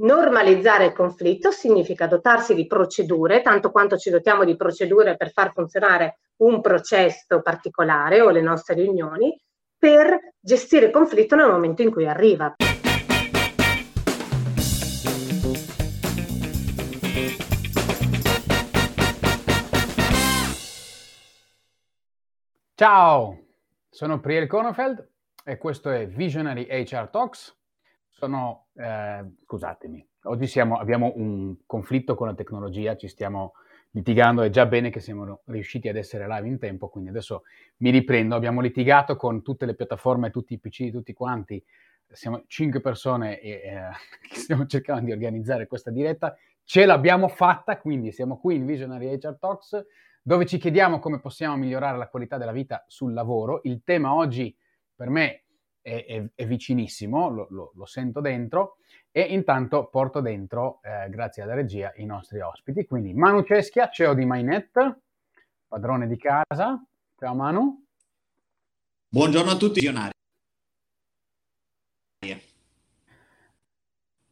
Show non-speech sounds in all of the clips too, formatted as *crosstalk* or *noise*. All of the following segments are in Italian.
Normalizzare il conflitto significa dotarsi di procedure, tanto quanto ci dotiamo di procedure per far funzionare un processo particolare o le nostre riunioni, per gestire il conflitto nel momento in cui arriva. Ciao, sono Priel Konofeld e questo è Visionary HR Talks. Sono, eh, scusatemi, oggi siamo, abbiamo un conflitto con la tecnologia, ci stiamo litigando, è già bene che siamo riusciti ad essere live in tempo, quindi adesso mi riprendo. Abbiamo litigato con tutte le piattaforme, tutti i PC, tutti quanti, siamo cinque persone e eh, *laughs* stiamo cercando di organizzare questa diretta. Ce l'abbiamo fatta, quindi siamo qui in Visionary HR Talks dove ci chiediamo come possiamo migliorare la qualità della vita sul lavoro. Il tema oggi per me è, è, è vicinissimo, lo, lo, lo, sento dentro e intanto porto dentro, eh, grazie alla regia, i nostri ospiti. Quindi Manu Ceschia, CEO di Mainnet, padrone di casa. Ciao Manu. Buongiorno a tutti visionari.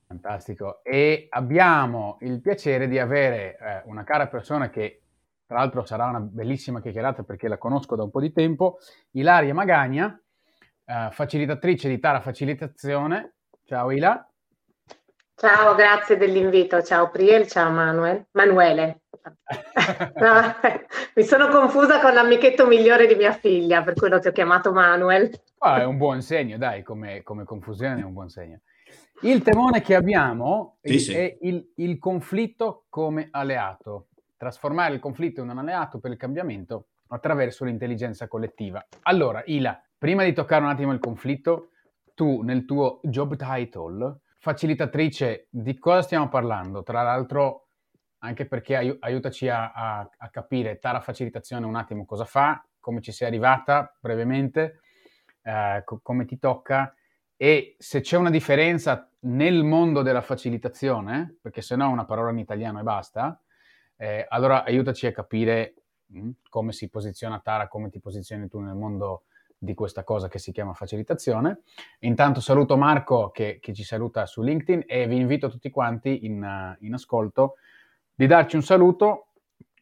Fantastico. E abbiamo il piacere di avere eh, una cara persona che tra l'altro sarà una bellissima chiacchierata perché la conosco da un po' di tempo, Ilaria Magagna, eh, facilitatrice di Tara Facilitazione. Ciao Ila. Ciao, grazie dell'invito. Ciao Priel, ciao Manuel. Manuele. *laughs* no, mi sono confusa con l'amichetto migliore di mia figlia, per quello ti ho chiamato Manuel. Ah, è un buon segno, dai, come, come, confusione è un buon segno. Il temone che abbiamo sì, sì. è il, il conflitto come alleato trasformare il conflitto in un alleato per il cambiamento attraverso l'intelligenza collettiva. Allora, Ila, prima di toccare un attimo il conflitto, tu nel tuo job title, facilitatrice, di cosa stiamo parlando? Tra l'altro, anche perché ai- aiutaci a, a, a, capire Tara Facilitazione un attimo cosa fa, come ci sei arrivata brevemente, eh, co- come ti tocca e se c'è una differenza nel mondo della facilitazione, perché se no una parola in italiano e basta, eh, allora aiutaci a capire mh, mm, come si posiziona Tara, come ti posizioni tu nel mondo di questa cosa che si chiama facilitazione. Intanto saluto Marco che, che ci saluta su LinkedIn e vi invito tutti quanti in, in ascolto di darci un saluto,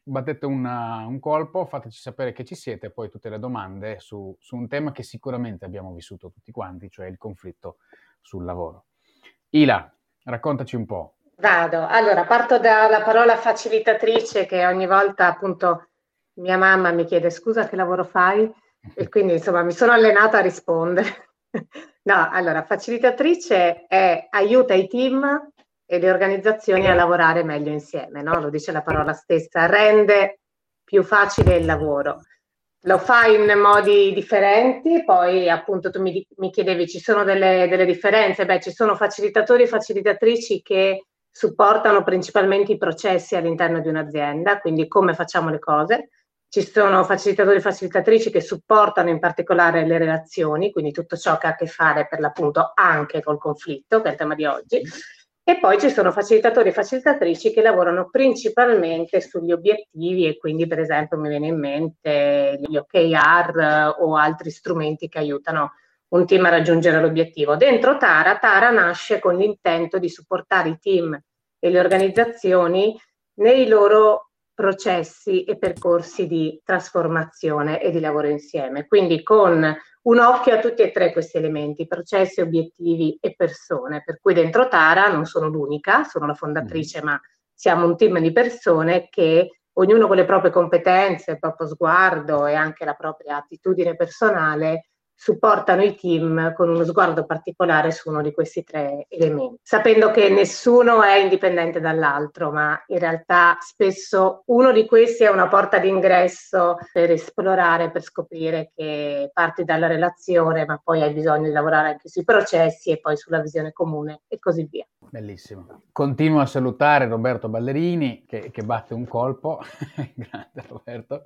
battete una, un colpo, fateci sapere che ci siete e poi tutte le domande su, su un tema che sicuramente abbiamo vissuto tutti quanti, cioè il conflitto sul lavoro. Ila, raccontaci un po', Vado. Allora, parto dalla parola facilitatrice che ogni volta appunto mia mamma mi chiede scusa che lavoro fai e quindi insomma mi sono allenata a rispondere. *laughs* no, allora, facilitatrice è aiuta i team e le organizzazioni a lavorare meglio insieme, no? Lo dice la parola stessa, rende più facile il lavoro. Lo fa in modi differenti, poi appunto tu mi, mi chiedevi ci sono delle, delle differenze, beh ci sono facilitatori e facilitatrici che supportano principalmente i processi all'interno di un'azienda, quindi come facciamo le cose. Ci sono facilitatori e facilitatrici che supportano in particolare le relazioni, quindi tutto ciò che ha a che fare per l'appunto anche col conflitto, che è il tema di oggi. E poi ci sono facilitatori e facilitatrici che lavorano principalmente sugli obiettivi e quindi per esempio mi viene in mente gli OKR o altri strumenti che aiutano un team a raggiungere l'obiettivo. Dentro Tara, Tara nasce con l'intento di supportare i team e le organizzazioni nei loro processi e percorsi di trasformazione e di lavoro insieme. Quindi con un occhio a tutti e tre questi elementi, processi, obiettivi e persone. Per cui dentro Tara non sono l'unica, sono la fondatrice, mm. ma siamo un team di persone che ognuno con le proprie competenze, il proprio sguardo e anche la propria attitudine personale supportano i team con uno sguardo particolare su uno di questi tre elementi, sapendo che nessuno è indipendente dall'altro, ma in realtà spesso uno di questi è una porta d'ingresso per esplorare, per scoprire che parti dalla relazione, ma poi hai bisogno di lavorare anche sui processi e poi sulla visione comune e così via. Bellissimo. Continuo a salutare Roberto Ballerini che, che batte un colpo. *laughs* Grande Roberto.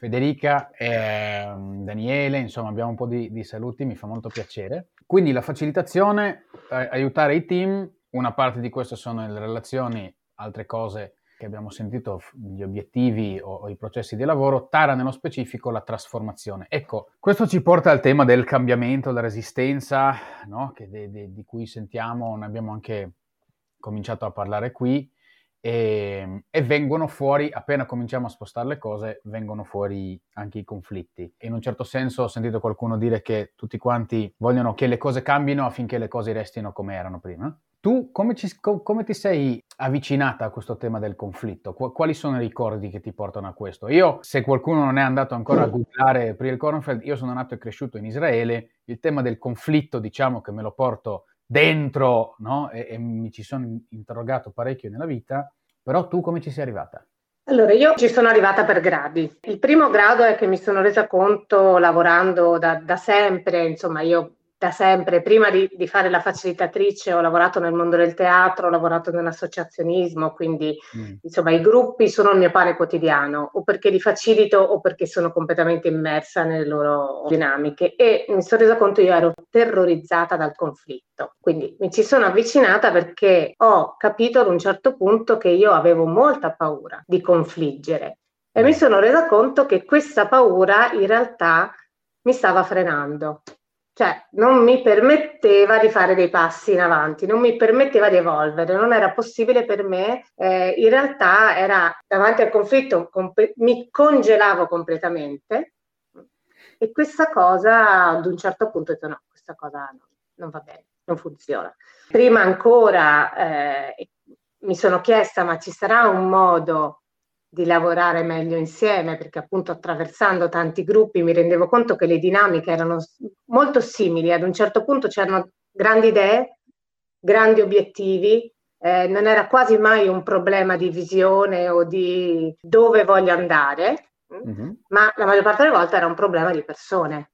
Federica, eh, Daniele, insomma abbiamo un po' di, di, saluti, mi fa molto piacere. Quindi la facilitazione, eh, aiutare i team, una parte di questo sono le relazioni, altre cose che abbiamo sentito, gli obiettivi o, o, i processi di lavoro, Tara nello specifico la trasformazione. Ecco, questo ci porta al tema del cambiamento, la resistenza, no? de, de, di cui sentiamo, ne abbiamo anche cominciato a parlare qui e, e, vengono fuori, appena cominciamo a spostare le cose, vengono fuori anche i conflitti. In un certo senso ho sentito qualcuno dire che tutti quanti vogliono che le cose cambino affinché le cose restino come erano prima. Tu come, ci, come ti sei avvicinata a questo tema del conflitto? Quali sono i ricordi che ti portano a questo? Io, se qualcuno non è andato ancora a googlare Priel Kornfeld, io sono nato e cresciuto in Israele, il tema del conflitto diciamo che me lo porto dentro no? e, e mi ci sono interrogato parecchio nella vita, però tu come ci sei arrivata? Allora, io ci sono arrivata per gradi. Il primo grado è che mi sono resa conto lavorando da, da sempre, insomma, io da sempre, prima di, di, fare la facilitatrice ho lavorato nel mondo del teatro, ho lavorato nell'associazionismo, quindi mm. insomma i gruppi sono il mio pane quotidiano, o perché li facilito o perché sono completamente immersa nelle loro dinamiche e mi sono resa conto io ero terrorizzata dal conflitto, quindi mi ci sono avvicinata perché ho capito ad un certo punto che io avevo molta paura di confliggere e mi mm. sono resa conto che questa paura in realtà mi stava frenando cioè non mi permetteva di fare dei passi in avanti, non mi permetteva di evolvere, non era possibile per me, eh, in realtà era davanti al conflitto, comp- mi congelavo completamente e questa cosa ad un certo punto ho detto no, questa cosa no, non va bene, non funziona. Prima ancora eh, mi sono chiesta ma ci sarà un modo di lavorare meglio insieme, perché appunto attraversando tanti gruppi mi rendevo conto che le dinamiche erano molto simili, ad un certo punto c'erano grandi idee, grandi obiettivi, eh, non era quasi mai un problema di visione o di dove voglio andare, mm-hmm. ma la maggior parte delle volte era un problema di persone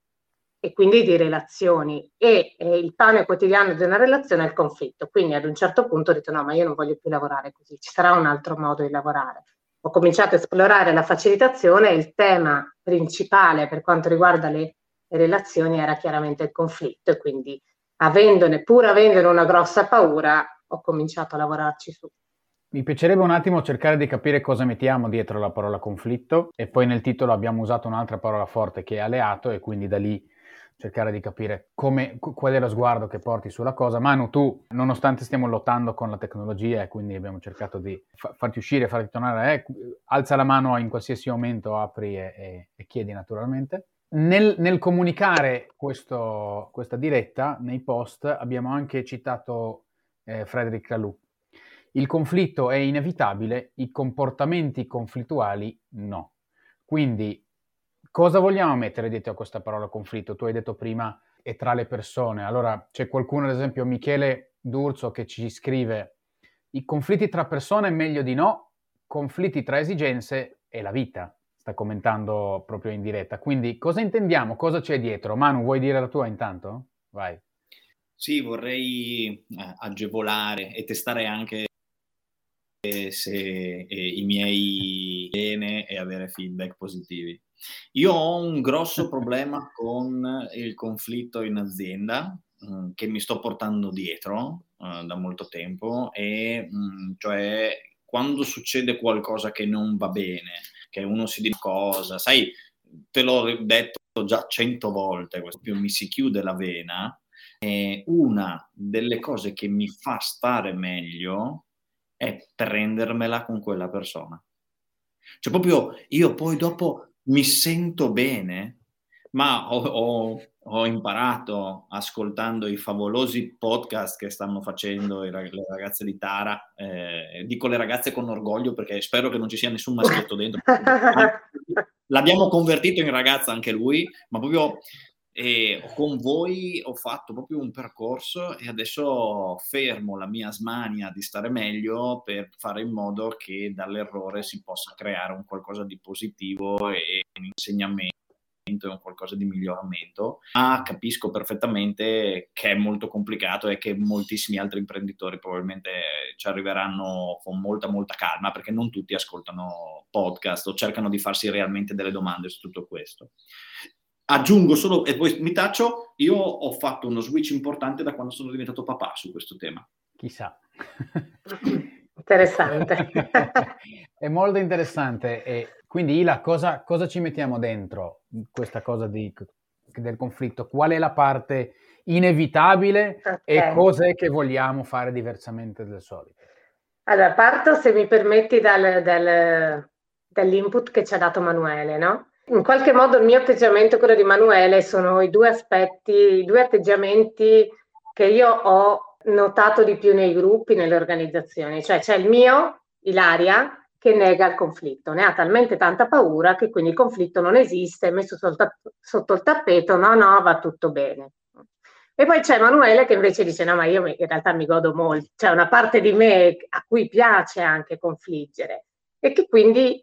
e quindi di relazioni. E, e il pane quotidiano di una relazione è il conflitto, quindi ad un certo punto ho detto no, ma io non voglio più lavorare così, ci sarà un altro modo di lavorare ho cominciato a esplorare la facilitazione il tema principale per quanto riguarda le relazioni era chiaramente il conflitto e quindi avendone, pur avendone una grossa paura, ho cominciato a lavorarci su. Mi piacerebbe un attimo cercare di capire cosa mettiamo dietro la parola conflitto e poi nel titolo abbiamo usato un'altra parola forte che è alleato e quindi da lì cercare di capire come, qual è lo sguardo che porti sulla cosa. Manu, tu, nonostante stiamo lottando con la tecnologia e quindi abbiamo cercato di fa- farti uscire, farti tornare, eh, alza la mano in qualsiasi momento, apri e, e, e chiedi naturalmente. Nel, nel comunicare questo, questa diretta, nei post, abbiamo anche citato eh, Frederic Laloux. Il conflitto è inevitabile, i comportamenti conflittuali no. Quindi Cosa vogliamo mettere dietro a questa parola conflitto? Tu hai detto prima è tra le persone. Allora c'è qualcuno, ad esempio Michele D'Urso, che ci scrive i conflitti tra persone è meglio di no, conflitti tra esigenze è la vita. Sta commentando proprio in diretta. Quindi cosa intendiamo? Cosa c'è dietro? Manu, vuoi dire la tua intanto? Vai. Sì, vorrei eh, agevolare e testare anche se eh, i miei bene e avere feedback positivi. Io ho un grosso *laughs* problema con il conflitto in azienda mh, mm, che mi sto portando dietro uh, da molto tempo e mh, mm, cioè quando succede qualcosa che non va bene, che uno si dice cosa, sai, te l'ho detto già cento volte, più mi si chiude la vena, e una delle cose che mi fa stare meglio è prendermela con quella persona. Cioè proprio io poi dopo mi sento bene, ma ho, ho, ho, imparato ascoltando i favolosi podcast che stanno facendo le ragazze di Tara. Eh, dico le ragazze con orgoglio perché spero che non ci sia nessun maschietto dentro. *laughs* L'abbiamo convertito in ragazza anche lui, ma proprio e con voi ho fatto proprio un percorso e adesso fermo la mia smania di stare meglio per fare in modo che dall'errore si possa creare un qualcosa di positivo e un insegnamento e un qualcosa di miglioramento, ma capisco perfettamente che è molto complicato e che moltissimi altri imprenditori probabilmente ci arriveranno con molta molta calma perché non tutti ascoltano podcast o cercano di farsi realmente delle domande su tutto questo. Aggiungo solo, e poi mi taccio, io ho fatto uno switch importante da quando sono diventato papà su questo tema. Chissà. Interessante. *laughs* è molto interessante. E quindi Ila, cosa, cosa ci mettiamo dentro questa cosa di, del conflitto? Qual è la parte inevitabile okay. e cos'è che vogliamo fare diversamente del solito. Allora, parto se mi permetti dal, dal, dall'input che ci ha dato Manuele, no? In qualche modo il mio atteggiamento e quello di Manuele sono i due aspetti, i due atteggiamenti che io ho notato di più nei gruppi, nelle organizzazioni. Cioè c'è il mio, Ilaria, che nega il conflitto. Ne ha talmente tanta paura che quindi il conflitto non esiste, è messo sotto, il tappeto, no, no, va tutto bene. E poi c'è Emanuele che invece dice: No, ma io in realtà mi godo molto, c'è una parte di me a cui piace anche confliggere e che quindi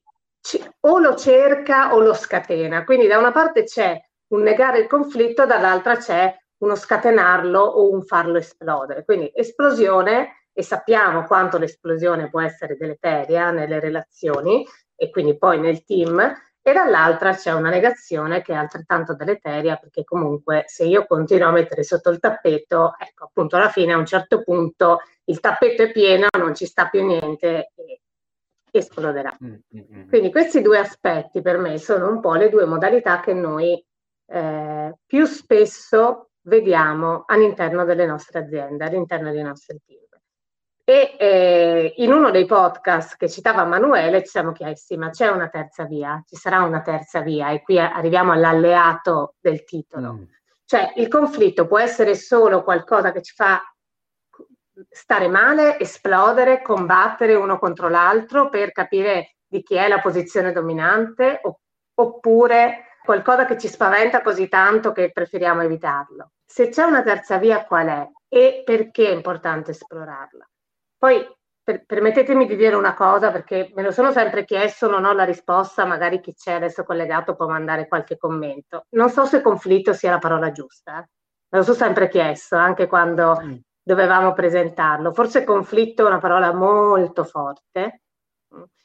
o lo cerca o lo scatena. Quindi da una parte c'è un negare il conflitto, dall'altra c'è uno scatenarlo o un farlo esplodere. Quindi esplosione e sappiamo quanto l'esplosione può essere deleteria nelle relazioni e quindi poi nel team, e dall'altra c'è una negazione che è altrettanto deleteria perché comunque se io continuo a mettere sotto il tappeto, ecco appunto alla fine a un certo punto il tappeto è pieno, non ci sta più niente e esploderà. Mm-hmm. Quindi questi due aspetti per me sono un po' le due modalità che noi eh, più spesso vediamo all'interno delle nostre aziende, all'interno dei nostri team. E eh, in uno dei podcast che citava Manuele ci siamo chiesti, ma c'è una terza via? Ci sarà una terza via? E qui arriviamo all'alleato del titolo. Mm. Cioè il conflitto può essere solo qualcosa che ci fa stare male, esplodere, combattere uno contro l'altro per capire di chi è la posizione dominante, oppure qualcosa che ci spaventa così tanto che preferiamo evitarlo. Se c'è una terza via, qual è? E perché è importante esplorarla? Poi per, permettetemi di dire una cosa perché me lo sono sempre chiesto, non ho la risposta, magari chi c'è adesso collegato può mandare qualche commento. Non so se conflitto sia la parola giusta, eh? me lo sono sempre chiesto, anche quando mm. Dovevamo presentarlo. Forse conflitto è una parola molto forte,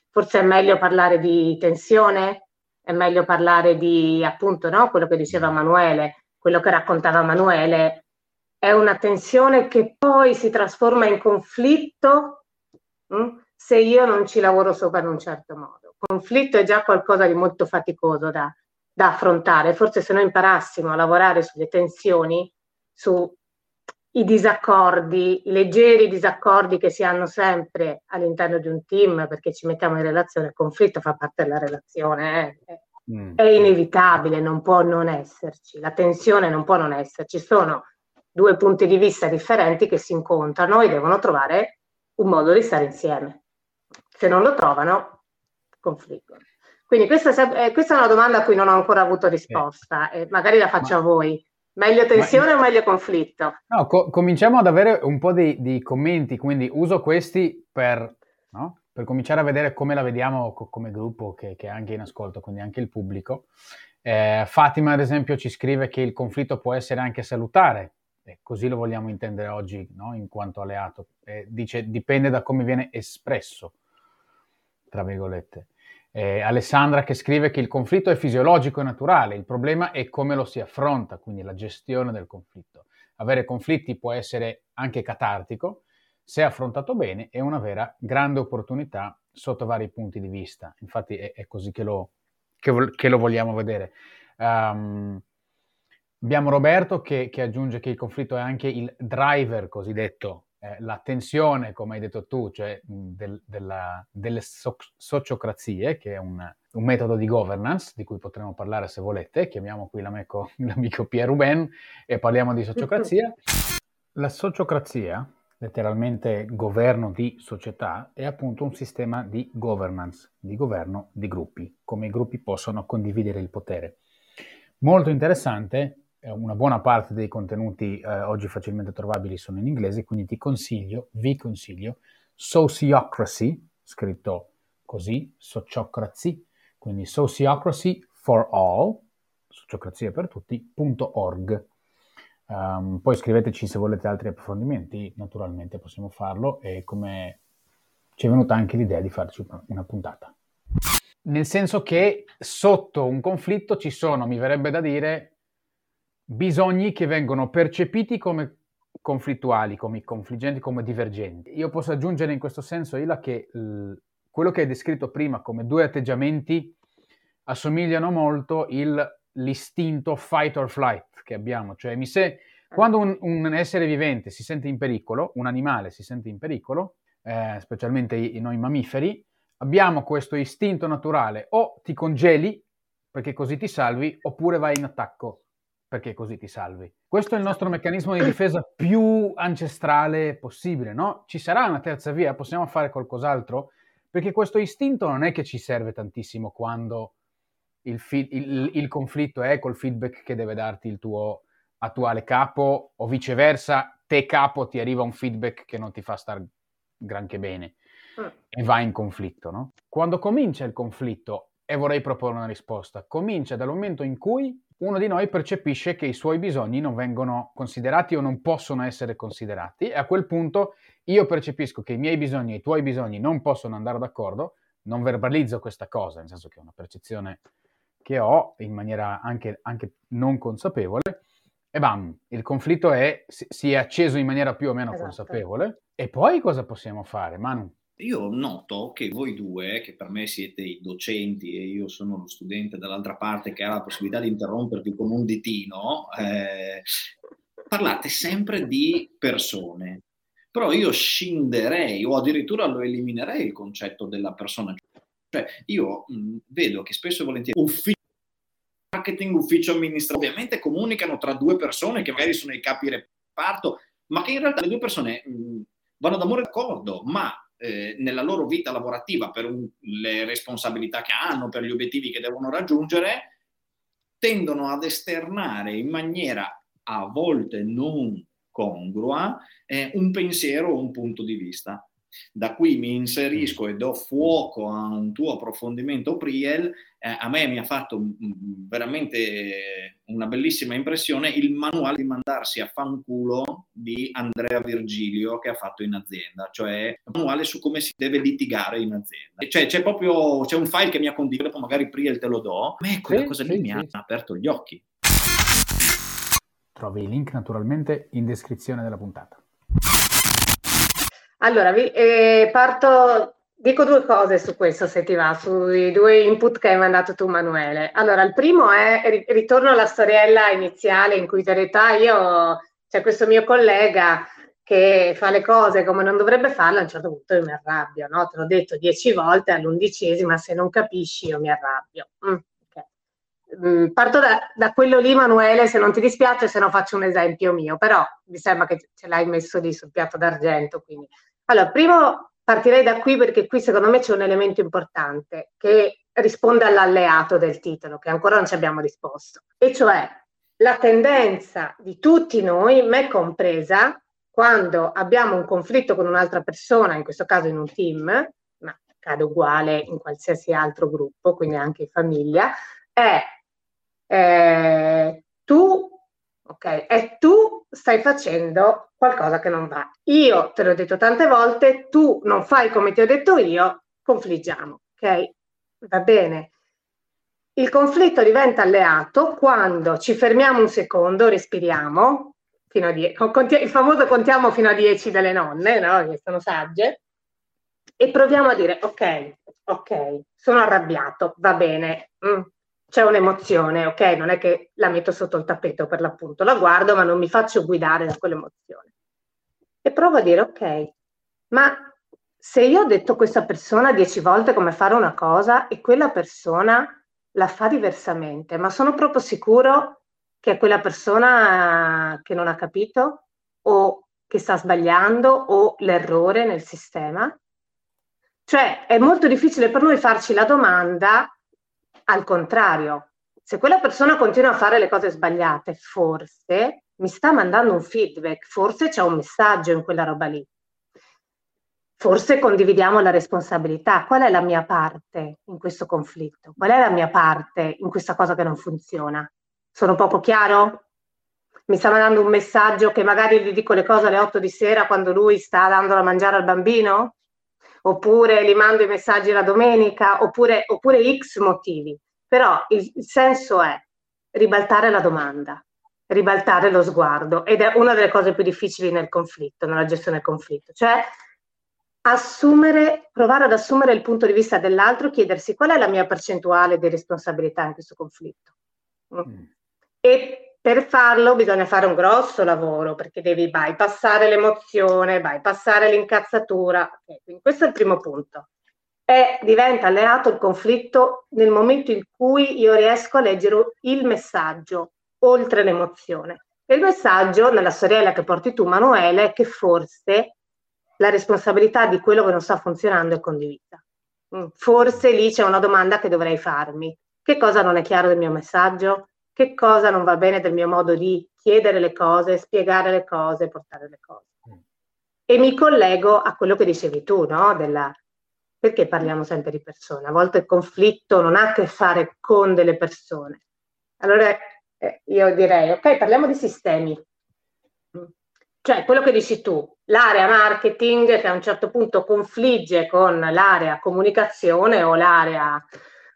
forse è meglio parlare di tensione, è meglio parlare di appunto no, quello che diceva Manuele, quello che raccontava Manuele, è una tensione che poi si trasforma in conflitto mh, hm, se io non ci lavoro sopra in un certo modo. Conflitto è già qualcosa di molto faticoso da, da affrontare. Forse se noi imparassimo a lavorare sulle tensioni, sui disaccordi, i leggeri disaccordi che si hanno sempre all'interno di un team perché ci mettiamo in relazione, il conflitto fa parte della relazione, eh? mm. è inevitabile, non può non esserci, la tensione non può non esserci, sono due punti di vista differenti che si incontrano e devono trovare un modo di stare insieme. Se non lo trovano, confliggono. Quindi questa, è, questa è una domanda a cui non ho ancora avuto risposta e magari la faccio Ma... a voi. Meglio tensione Ma... o meglio conflitto? No, co- cominciamo ad avere un po' di, di commenti, quindi uso questi per, no? per, cominciare a vedere come la vediamo co- come gruppo che, che, è anche in ascolto, quindi anche il pubblico. Eh, Fatima, ad esempio, ci scrive che il conflitto può essere anche salutare, eh, così lo vogliamo intendere oggi no? in quanto alleato. Eh, dice dipende da come viene espresso, tra virgolette. Eh, Alessandra che scrive che il conflitto è fisiologico e naturale, il problema è come lo si affronta, quindi la gestione del conflitto. Avere conflitti può essere anche catartico, se affrontato bene è una vera grande opportunità sotto vari punti di vista. Infatti è, è così che lo, che, che lo, vogliamo vedere. Um, Abbiamo Roberto che, che, aggiunge che il conflitto è anche il driver cosiddetto, eh, la tensione, come hai detto tu, cioè del, della, delle so- sociocrazie, che è un, un, metodo di governance di cui potremo parlare se volete. Chiamiamo qui l'amico, *laughs* l'amico Pierre Ruben e parliamo di sociocrazia. La sociocrazia, letteralmente governo di società, è appunto un sistema di governance, di governo di gruppi, come i gruppi possono condividere il potere. Molto interessante una buona parte dei contenuti eh, oggi facilmente trovabili sono in inglese, quindi ti consiglio, vi consiglio Sociocracy, scritto così, Sociocracy, quindi Sociocracy for All, sociocrazia per tutti.org. Um, ehm, poi scriveteci se volete altri approfondimenti, naturalmente possiamo farlo e come ci è venuta anche l'idea di farci una puntata. Nel senso che sotto un conflitto ci sono, mi verrebbe da dire, bisogni che vengono percepiti come conflittuali, come confliggenti, come divergenti. Io posso aggiungere in questo senso, Ila, che l- quello che hai descritto prima come due atteggiamenti assomigliano molto il, l'istinto fight or flight che abbiamo, cioè mi se Quando un, un, essere vivente si sente in pericolo, un animale si sente in pericolo, eh, specialmente i, noi mammiferi, abbiamo questo istinto naturale, o ti congeli perché così ti salvi, oppure vai in attacco perché così ti salvi. Questo è il nostro meccanismo di difesa più ancestrale possibile, no? Ci sarà una terza via, possiamo fare qualcos'altro? Perché questo istinto non è che ci serve tantissimo quando il, fi- il, il conflitto è col feedback che deve darti il tuo attuale capo o viceversa, te capo ti arriva un feedback che non ti fa stare granché bene mm. e vai in conflitto, no? Quando comincia il conflitto, e vorrei proporre una risposta, comincia dal momento in cui uno di noi percepisce che i suoi bisogni non vengono considerati o non possono essere considerati e a quel punto io percepisco che i miei bisogni e i tuoi bisogni non possono andare d'accordo, non verbalizzo questa cosa, nel senso che è una percezione che ho in maniera anche, anche non consapevole e bam, il conflitto è, si è acceso in maniera più o meno esatto. consapevole e poi cosa possiamo fare, Manu? Io noto che voi due, che per me siete i docenti e io sono lo studente dall'altra parte che ha la possibilità di interrompervi con un ditino, eh, parlate sempre di persone. Però io scinderei o addirittura lo eliminerei il concetto della persona. Cioè, io mh, vedo che spesso e volentieri ufficio marketing, ufficio amministrativo, ovviamente comunicano tra due persone che magari sono i capi reparto, ma che in realtà le due persone mh, vanno d'amore d'accordo, ma eh, nella loro vita lavorativa per un, le responsabilità che hanno, per gli obiettivi che devono raggiungere, tendono ad esternare in maniera a volte non congrua eh, un pensiero o un punto di vista. Da qui mi inserisco e do fuoco a un tuo approfondimento, Priel. Eh, a me mi ha fatto veramente una bellissima impressione il manuale di mandarsi a fanculo di Andrea Virgilio che ha fatto in azienda, cioè un manuale su come si deve litigare in azienda. Cioè, c'è proprio c'è un file che mi ha condiviso, magari Priel te lo do. A me quella sì, cosa lì sì, mi sì. ha aperto gli occhi. Trovi il link naturalmente in descrizione della puntata. Allora, vi, eh, parto, dico due cose su questo, se ti va, sui due input che hai mandato tu, Manuele. Allora, il primo è, ritorno alla storiella iniziale in cui ho detto, ah, io, c'è questo mio collega che fa le cose come non dovrebbe farle, a un certo punto io mi arrabbio, no? Te l'ho detto dieci volte, all'undicesima, se non capisci io mi arrabbio. Mm, okay. mm, parto da, da, quello lì, Manuele, se non ti dispiace, se no faccio un esempio mio, però mi sembra che ce l'hai messo lì sul piatto d'argento, quindi allora, primo partirei da qui perché qui secondo me c'è un elemento importante che risponde all'alleato del titolo, che ancora non ci abbiamo risposto, e cioè la tendenza di tutti noi, me compresa, quando abbiamo un conflitto con un'altra persona, in questo caso in un team, ma accade uguale in qualsiasi altro gruppo, quindi anche in famiglia, è eh, tu ok? E tu stai facendo qualcosa che non va. Io te l'ho detto tante volte, tu non fai come ti ho detto io, confliggiamo, ok? Va bene. Il conflitto diventa alleato quando ci fermiamo un secondo, respiriamo, fino a die- il famoso contiamo fino a 10 delle nonne, no? che sono sagge, e proviamo a dire, ok, ok, sono arrabbiato, va bene, mm, c'è un'emozione, ok? Non è che la metto sotto il tappeto per l'appunto, la guardo ma non mi faccio guidare da quell'emozione. E provo a dire, ok, ma se io ho detto a questa persona dieci volte come fare una cosa e quella persona la fa diversamente, ma sono proprio sicuro che è quella persona che non ha capito o che sta sbagliando o l'errore nel sistema. Cioè è molto difficile per noi farci la domanda al contrario, se quella persona continua a fare le cose sbagliate, forse mi sta mandando un feedback, forse c'è un messaggio in quella roba lì. Forse condividiamo la responsabilità. Qual è la mia parte in questo conflitto? Qual è la mia parte in questa cosa che non funziona? Sono poco chiaro? Mi sta mandando un messaggio che magari gli dico le cose alle 8 di sera quando lui sta dando da mangiare al bambino? Oppure gli mando i messaggi la domenica, oppure, oppure X motivi. Però il, il senso è ribaltare la domanda, ribaltare lo sguardo ed è una delle cose più difficili nel conflitto, nella gestione del conflitto, cioè assumere, provare ad assumere il punto di vista dell'altro, chiedersi qual è la mia percentuale di responsabilità in questo conflitto. Mm. E per farlo bisogna fare un grosso lavoro perché devi bypassare l'emozione, bypassare l'incazzatura. Okay, questo è il primo punto. E diventa alleato il conflitto nel momento in cui io riesco a leggere il messaggio oltre l'emozione. E il messaggio nella storiella che porti tu, Manuele, è che forse la responsabilità di quello che non sta funzionando è condivisa. Mm, forse lì c'è una domanda che dovrei farmi. Che cosa non è chiaro del mio messaggio? Che cosa non va bene del mio modo di chiedere le cose, spiegare le cose, portare le cose? E mi collego a quello che dicevi tu, no? Della, perché parliamo sempre di persone? A volte il conflitto non ha a che fare con delle persone. Allora eh, io direi, ok, parliamo di sistemi. Cioè, quello che dici tu, l'area marketing che a un certo punto confligge con l'area comunicazione o l'area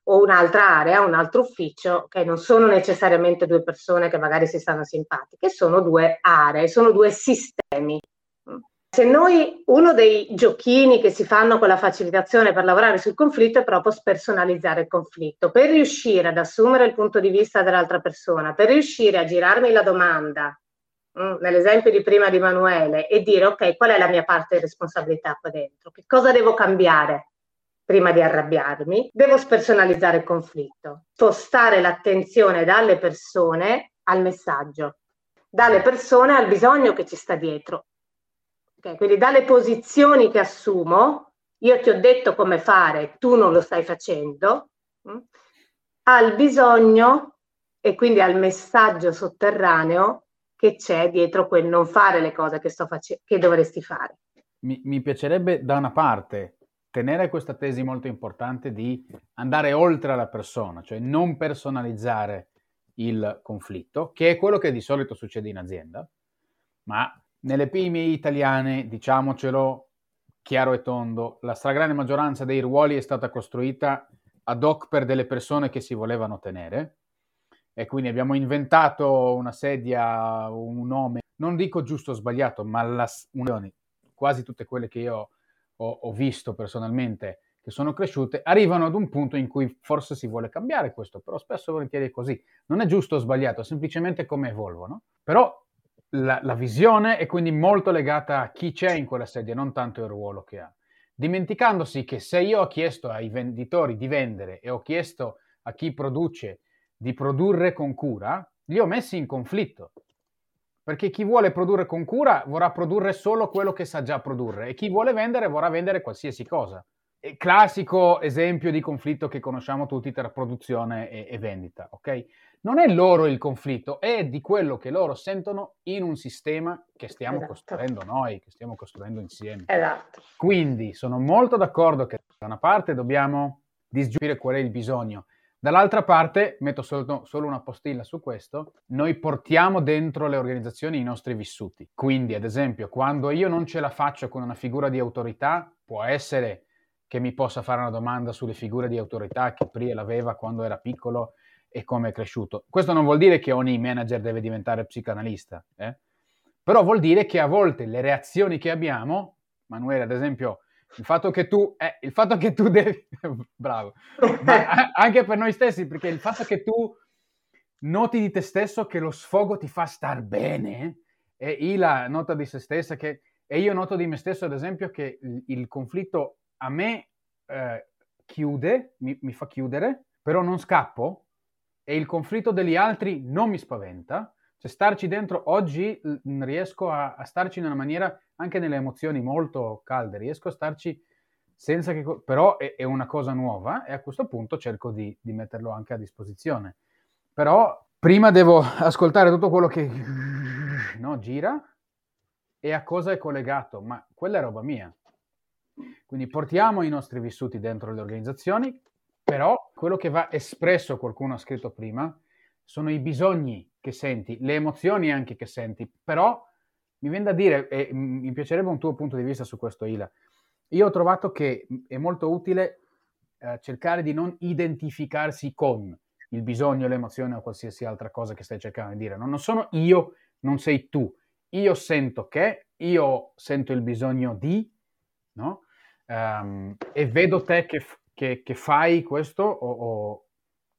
o un'altra area, un altro ufficio, che non sono necessariamente due persone che magari si stanno simpatiche, sono due aree, sono due sistemi. Se noi, uno dei giochini che si fanno con la facilitazione per lavorare sul conflitto è proprio spersonalizzare il conflitto, per riuscire ad assumere il punto di vista dell'altra persona, per riuscire a girarmi la domanda Mm, nell'esempio di prima di Emanuele, e dire ok, qual è la mia parte di responsabilità qua dentro? Che cosa devo cambiare prima di arrabbiarmi? Devo spersonalizzare il conflitto, spostare l'attenzione dalle persone al messaggio, dalle persone al bisogno che ci sta dietro. Okay, quindi dalle posizioni che assumo, io ti ho detto come fare, tu non lo stai facendo, mh, mm, al bisogno e quindi al messaggio sotterraneo che c'è dietro quel non fare le cose che, sto face- che dovresti fare. Mi, mi piacerebbe da una parte tenere questa tesi molto importante di andare oltre la persona, cioè non personalizzare il conflitto, che è quello che di solito succede in azienda, ma nelle PMI italiane, diciamocelo chiaro e tondo, la stragrande maggioranza dei ruoli è stata costruita ad hoc per delle persone che si volevano tenere e quindi abbiamo inventato una sedia, un nome, non dico giusto o sbagliato, ma la, quasi tutte quelle che io ho, ho, visto personalmente, che sono cresciute, arrivano ad un punto in cui forse si vuole cambiare questo, però spesso volentieri è così. Non è giusto o sbagliato, è semplicemente come evolvono. Però la, la visione è quindi molto legata a chi c'è in quella sedia, non tanto il ruolo che ha. Dimenticandosi che se io ho chiesto ai venditori di vendere e ho chiesto a chi produce di produrre con cura, li ho messi in conflitto. Perché chi vuole produrre con cura vorrà produrre solo quello che sa già produrre e chi vuole vendere vorrà vendere qualsiasi cosa. È classico esempio di conflitto che conosciamo tutti tra produzione e, e vendita, ok? Non è loro il conflitto, è di quello che loro sentono in un sistema che stiamo esatto. costruendo noi, che stiamo costruendo insieme. Esatto. Quindi sono molto d'accordo che da una parte dobbiamo disgiungere qual è il bisogno, Dall'altra parte, metto solo, solo, una postilla su questo, noi portiamo dentro le organizzazioni i nostri vissuti. Quindi, ad esempio, quando io non ce la faccio con una figura di autorità, può essere che mi possa fare una domanda sulle figure di autorità che Priel aveva quando era piccolo e come è cresciuto. Questo non vuol dire che ogni manager deve diventare psicanalista, eh? però vuol dire che a volte le reazioni che abbiamo, Manuele ad esempio il fatto che tu, eh, il fatto che tu devi, *laughs* bravo, ma anche per noi stessi, perché il fatto che tu noti di te stesso che lo sfogo ti fa star bene, e Ila nota di se stessa che, e io noto di me stesso, ad esempio, che il, il conflitto a me eh, chiude, mi, mi fa chiudere, però non scappo, e il conflitto degli altri non mi spaventa, cioè starci dentro oggi riesco a, a, starci in una maniera anche nelle emozioni molto calde, riesco a starci senza che... però è, è una cosa nuova e a questo punto cerco di, di, metterlo anche a disposizione. Però prima devo *laughs* ascoltare tutto quello che no, gira e a cosa è collegato, ma quella è roba mia. Quindi portiamo i nostri vissuti dentro le organizzazioni, però quello che va espresso, qualcuno ha scritto prima, sono i bisogni che senti, le emozioni anche che senti, però mi viene da dire, e mi piacerebbe un tuo punto di vista su questo, Ila, io ho trovato che è molto utile eh, cercare di non identificarsi con il bisogno, l'emozione o qualsiasi altra cosa che stai cercando di dire. Non, sono io, non sei tu. Io sento che, io sento il bisogno di, no? Um, e vedo te che, che, che fai questo o, o,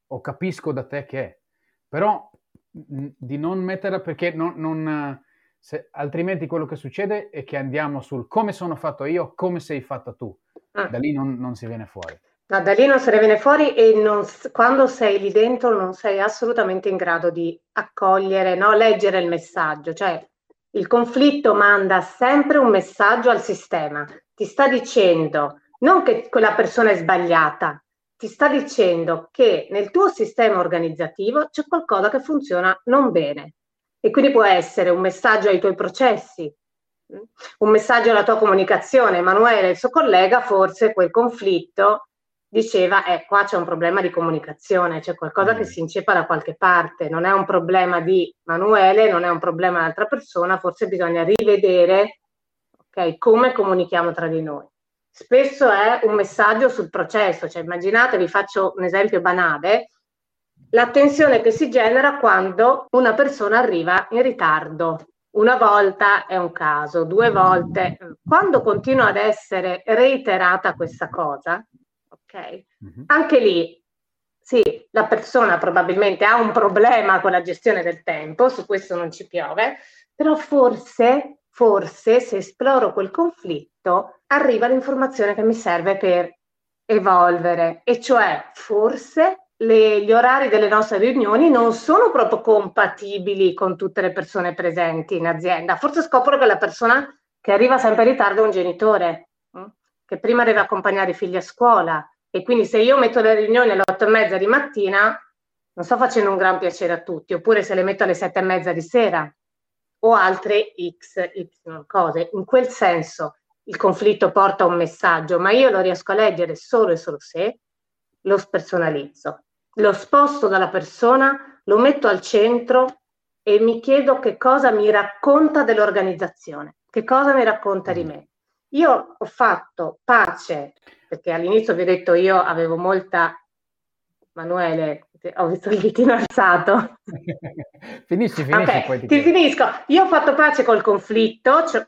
o capisco da te che. Però di non metterla perché non, non se, altrimenti quello che succede è che andiamo sul come sono fatto io, come sei fatta tu. Ah. Da lì non, non, si viene fuori. No, da lì non se ne viene fuori e non, quando sei lì dentro non sei assolutamente in grado di accogliere, no? leggere il messaggio. Cioè, il conflitto manda sempre un messaggio al sistema. Ti sta dicendo non che quella persona è sbagliata, ti sta dicendo che nel tuo sistema organizzativo c'è qualcosa che funziona non bene. E quindi può essere un messaggio ai tuoi processi, un messaggio alla tua comunicazione. Emanuele, il suo collega, forse quel conflitto diceva, eh, qua c'è un problema di comunicazione, c'è qualcosa mm. che si inceppa da qualche parte, non è un problema di Emanuele, non è un problema di un'altra persona, forse bisogna rivedere okay, come comunichiamo tra di noi. Spesso è un messaggio sul processo, cioè immaginate, vi faccio un esempio banale, la tensione che si genera quando una persona arriva in ritardo. Una volta è un caso, due volte. Quando continua ad essere reiterata questa cosa, ok? Mm-hmm. Anche lì, sì, la persona probabilmente ha un problema con la gestione del tempo, su questo non ci piove, però forse, forse se esploro quel conflitto, arriva l'informazione che mi serve per evolvere, e cioè forse le, gli orari delle nostre riunioni non sono proprio compatibili con tutte le persone presenti in azienda. Forse scopro che la persona che arriva sempre in ritardo è un genitore, hm? che prima deve accompagnare i figli a scuola. E quindi se io metto le riunioni alle otto e mezza di mattina, non sto facendo un gran piacere a tutti, oppure se le metto alle sette e mezza di sera o altre X, Y cose. In quel senso il conflitto porta un messaggio, ma io lo riesco a leggere solo e solo se lo spersonalizzo lo sposto dalla persona, lo metto al centro e mi chiedo che cosa mi racconta dell'organizzazione, che cosa mi racconta di mm. me. Io ho fatto pace, perché all'inizio vi ho detto io avevo molta... Manuele, ho visto il ditino alzato. finisci, finisci. Okay, ti, ti finisco. Io ho fatto pace col conflitto, cioè,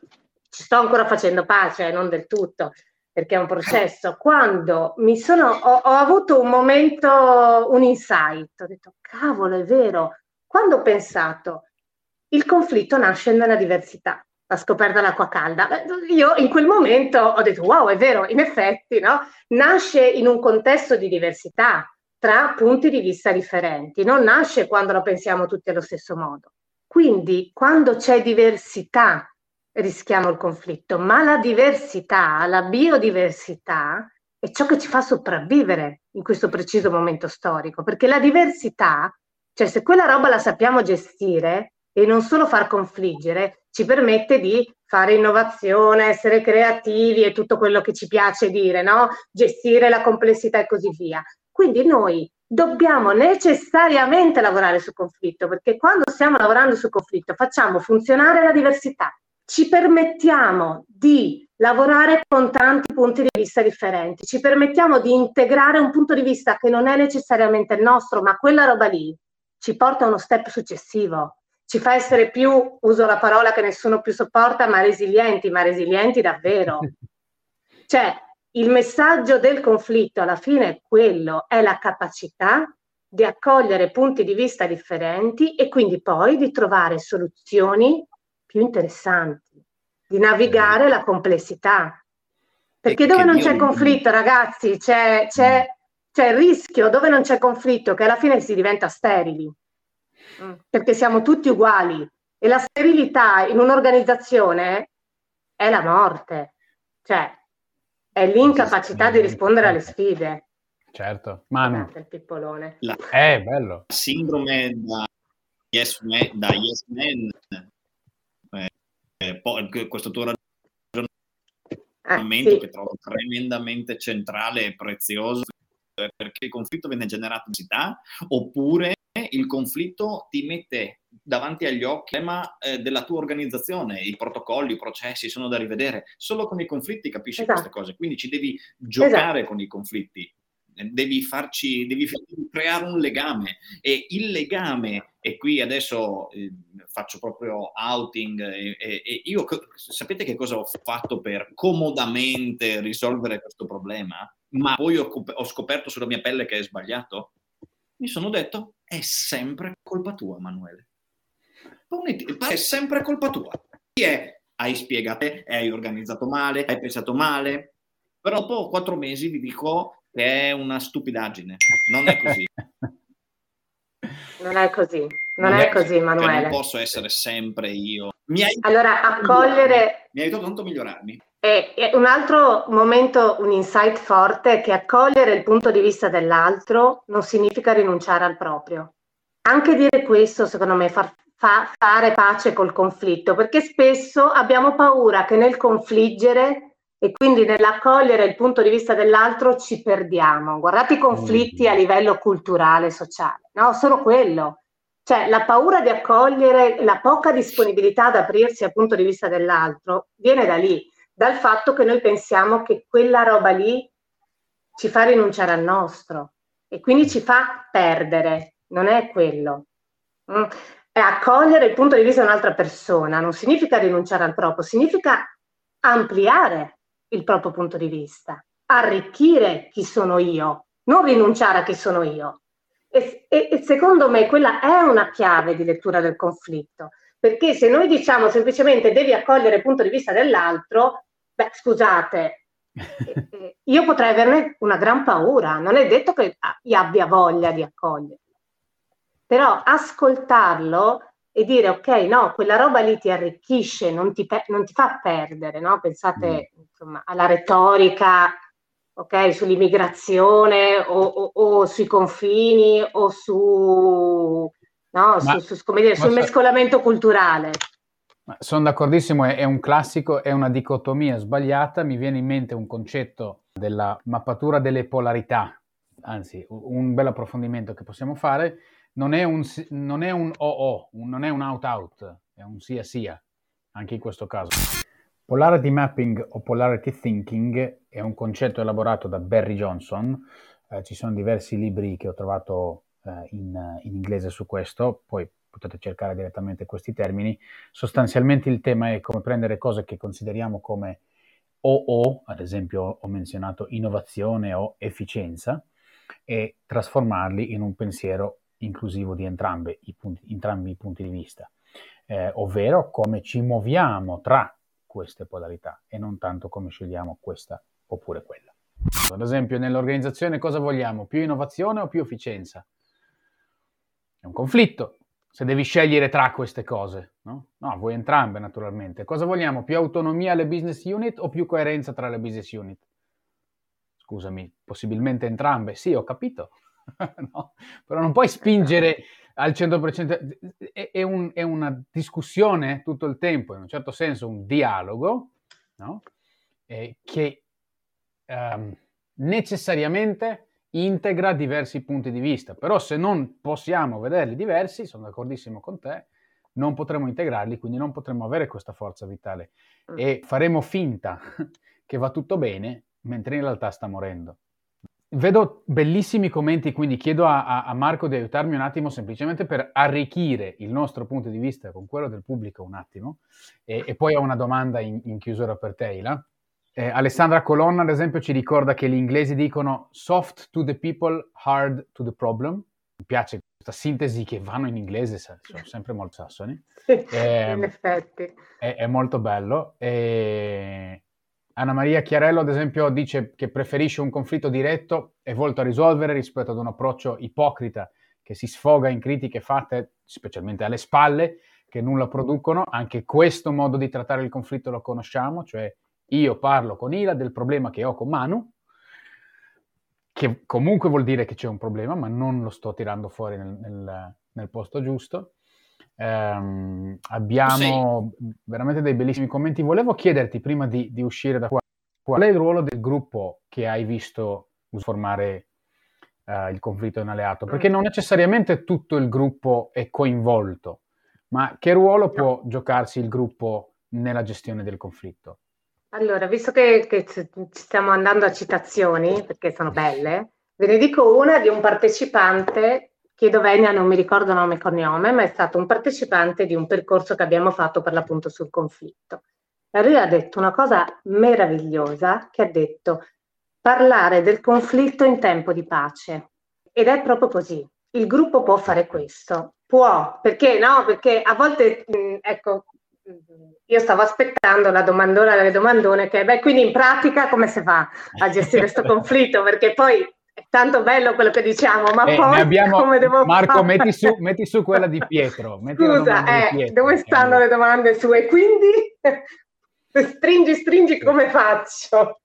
ci sto ancora facendo pace, non del tutto, perché è un processo. *laughs* Quando mi sono, ho, ho, avuto un momento, un insight, ho detto, cavolo, è vero. Quando ho pensato, il conflitto nasce nella diversità, la scoperta dell'acqua calda. Io in quel momento ho detto, wow, è vero, in effetti, no? Nasce in un contesto di diversità, tra punti di vista differenti, non nasce quando lo pensiamo tutti allo stesso modo. Quindi, quando c'è diversità rischiamo il conflitto, ma la diversità, la biodiversità è ciò che ci fa sopravvivere in questo preciso momento storico, perché la diversità, cioè se quella roba la sappiamo gestire e non solo far confliggere, ci permette di fare innovazione, essere creativi e tutto quello che ci piace dire, no? Gestire la complessità e così via. Quindi noi dobbiamo necessariamente lavorare sul conflitto, perché quando stiamo lavorando sul conflitto facciamo funzionare la diversità ci permettiamo di lavorare con tanti punti di vista differenti, ci permettiamo di integrare un punto di vista che non è necessariamente il nostro, ma quella roba lì ci porta a uno step successivo, ci fa essere più, uso la parola che nessuno più sopporta, ma resilienti, ma resilienti davvero. *laughs* Cioè, il messaggio del conflitto alla fine è quello, è la capacità di accogliere punti di vista differenti e quindi poi di trovare soluzioni più interessanti, di navigare la complessità. Perché dove non c'è conflitto, ragazzi, c'è, c'è, c'è, il rischio, dove non c'è conflitto, che alla fine si diventa sterili, mm. perché siamo tutti uguali. E la sterilità in un'organizzazione è la morte, cioè è l'incapacità di rispondere alle sfide. Certo, Manu. Il pippolone. La, è bello. Sindrome da yes man, da yes man eh, poi, questo tuo ragionamento ah, sì. che trovo tremendamente centrale e prezioso perché il conflitto viene generato in città oppure il conflitto ti mette davanti agli occhi il tema eh, della tua organizzazione, i protocolli, i processi sono da rivedere. Solo con i conflitti capisci esatto. queste cose, quindi ci devi giocare esatto. con i conflitti devi farci, devi creare un legame e il legame, e qui adesso eh, faccio proprio outing, e, e, e io sapete che cosa ho fatto per comodamente risolvere questo problema? Ma poi ho, ho scoperto sulla mia pelle che è sbagliato? mi sono detto, è sempre colpa tua, Manuele. È sempre colpa tua. Chi è? Hai spiegato, hai organizzato male, hai pensato male, però dopo quattro mesi vi dico che è una stupidaggine. Non è così. *laughs* Non è così, non, non è, è, così, Emanuele. Cioè non posso essere sempre io. Mi hai allora, accogliere... Mi ha aiutato tanto a migliorarmi. E, e un altro momento, un insight forte è che accogliere il punto di vista dell'altro non significa rinunciare al proprio. Anche dire questo, secondo me, fa, fa fare pace col conflitto, perché spesso abbiamo paura che nel confliggere e quindi nell'accogliere il punto di vista dell'altro ci perdiamo. Guardate i conflitti mm. a livello culturale, sociale, no? Solo quello. Cioè la paura di accogliere, la poca disponibilità ad aprirsi al punto di vista dell'altro viene da lì, dal fatto che noi pensiamo che quella roba lì ci fa rinunciare al nostro e quindi ci fa perdere. Non è quello. Mm. È accogliere il punto di vista di un'altra persona, non significa rinunciare al proprio, significa ampliare il proprio punto di vista, arricchire chi sono io, non rinunciare a chi sono io. E, e, e, secondo me quella è una chiave di lettura del conflitto, perché se noi diciamo semplicemente devi accogliere il punto di vista dell'altro, beh scusate, *laughs* io potrei averne una gran paura, non è detto che io abbia voglia di accogliere, però ascoltarlo e dire ok, no, quella roba lì ti arricchisce, non ti, pe- non ti fa perdere, no? Pensate mm. insomma, alla retorica, ok, sull'immigrazione o, o, o, sui confini o su, no, ma, su, su dire, sul mescolamento culturale. Sono d'accordissimo, è, è, un classico, è una dicotomia sbagliata, mi viene in mente un concetto della mappatura delle polarità, anzi un bel approfondimento che possiamo fare non è un, non è un OO, non è un out-out, è un sia-sia, anche in questo caso. Polarity mapping o polarity thinking è un concetto elaborato da Barry Johnson, eh, ci sono diversi libri che ho trovato eh, in, in, inglese su questo, poi potete cercare direttamente questi termini. Sostanzialmente il tema è come prendere cose che consideriamo come OO, ad esempio ho menzionato innovazione o efficienza, e trasformarli in un pensiero inclusivo di i punti, entrambi i punti di vista, eh, ovvero come ci muoviamo tra queste polarità e non tanto come scegliamo questa oppure quella. Ad esempio, nell'organizzazione cosa vogliamo? Più innovazione o più efficienza? È un conflitto se devi scegliere tra queste cose, no? No, vuoi entrambe naturalmente. Cosa vogliamo? Più autonomia alle business unit o più coerenza tra le business unit? Scusami, possibilmente entrambe. Sì, ho capito. *laughs* no? Però non puoi spingere al 100%, è, è, un, è, una discussione tutto il tempo, in un certo senso un dialogo, no? eh, che um, necessariamente integra diversi punti di vista, però se non possiamo vederli diversi, sono d'accordissimo con te, non potremo integrarli, quindi non potremo avere questa forza vitale mm. e faremo finta *laughs* che va tutto bene, mentre in realtà sta morendo. Vedo bellissimi commenti, quindi chiedo a, a, Marco di aiutarmi un attimo semplicemente per arricchire il nostro punto di vista con quello del pubblico un attimo e, e poi ho una domanda in, in chiusura per te, Ila. Eh, Alessandra Colonna, ad esempio, ci ricorda che gli inglesi dicono soft to the people, hard to the problem. Mi piace questa sintesi che vanno in inglese, sono sempre molto sassoni. Eh, *laughs* in effetti. È, è molto bello. E Anna Maria Chiarello, ad esempio, dice che preferisce un conflitto diretto e volto a risolvere rispetto ad un approccio ipocrita che si sfoga in critiche fatte specialmente alle spalle, che nulla producono. Anche questo modo di trattare il conflitto lo conosciamo, cioè io parlo con Ila del problema che ho con Manu, che comunque vuol dire che c'è un problema, ma non lo sto tirando fuori nel, nel, nel posto giusto. Um, abbiamo sì. veramente dei bellissimi commenti. Volevo chiederti prima di, di, uscire da qua, qual è il ruolo del gruppo che hai visto formare uh, il conflitto in alleato? Perché non necessariamente tutto il gruppo è coinvolto, ma che ruolo può giocarsi il gruppo nella gestione del conflitto? Allora, visto che, che stiamo andando a citazioni, perché sono belle, ve ne dico una di un partecipante Chiedo Venia, non mi ricordo nome e cognome, ma è stato un partecipante di un percorso che abbiamo fatto per l'appunto sul conflitto. E lui ha detto una cosa meravigliosa, che ha detto parlare del conflitto in tempo di pace. Ed è proprio così. il gruppo può fare questo, può, perché no? Perché a volte, mh, ecco, io stavo aspettando la domandona delle domandone che, beh, quindi in pratica come si fa a gestire questo *laughs* conflitto? Perché poi tanto bello quello che diciamo, ma eh, poi abbiamo, *laughs* come devo Marco, fare? Metti su, metti su quella di Pietro. Scusa, eh, di Pietro, dove stanno le domande su? E quindi *laughs* stringi, stringi, come faccio?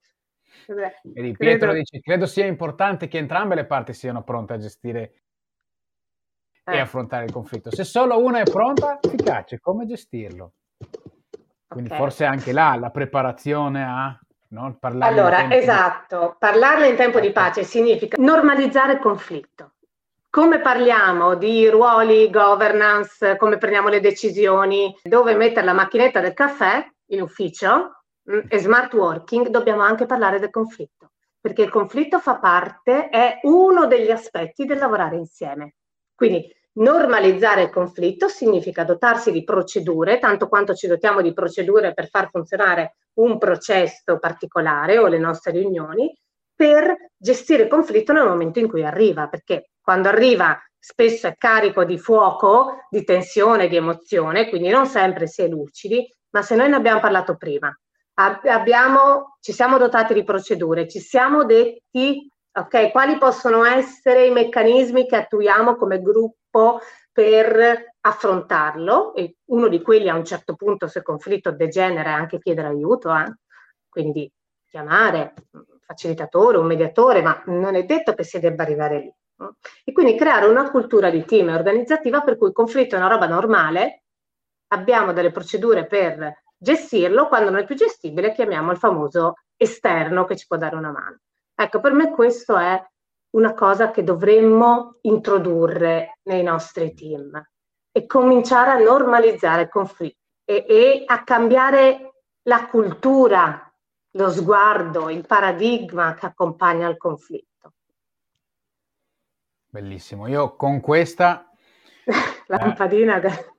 Vedi, Pietro credo... dice, credo sia importante che entrambe le parti siano pronte a gestire eh. e affrontare il conflitto. Se solo una è pronta, efficace, come gestirlo? Quindi okay. forse anche là la preparazione a no? parlare Allora, esatto, di... parlarne in tempo di pace significa normalizzare il conflitto. Come parliamo di ruoli, governance, come prendiamo le decisioni, dove mettere la macchinetta del caffè in ufficio mm, e smart working, dobbiamo anche parlare del conflitto, perché il conflitto fa parte, è uno degli aspetti del lavorare insieme. Quindi Normalizzare il conflitto significa dotarsi di procedure, tanto quanto ci dotiamo di procedure per far funzionare un processo particolare o le nostre riunioni, per gestire il conflitto nel momento in cui arriva, perché quando arriva spesso è carico di fuoco, di tensione, di emozione, quindi non sempre si è lucidi, ma se noi ne abbiamo parlato prima, abbiamo, ci siamo dotati di procedure, ci siamo detti ok, quali possono essere i meccanismi che attuiamo come gruppo tempo per affrontarlo e uno di quelli a un certo punto se il conflitto degenera è anche chiedere aiuto, eh? quindi chiamare un facilitatore, un mediatore, ma non è detto che si debba arrivare lì. E quindi creare una cultura di team organizzativa per cui il conflitto è una roba normale, abbiamo delle procedure per gestirlo, quando non è più gestibile chiamiamo il famoso esterno che ci può dare una mano. Ecco, per me questo è una cosa che dovremmo introdurre nei nostri team e cominciare a normalizzare il conflitto e, e a cambiare la cultura, lo sguardo, il paradigma che accompagna il conflitto. Bellissimo. Io con questa... *laughs* lampadina... Eh...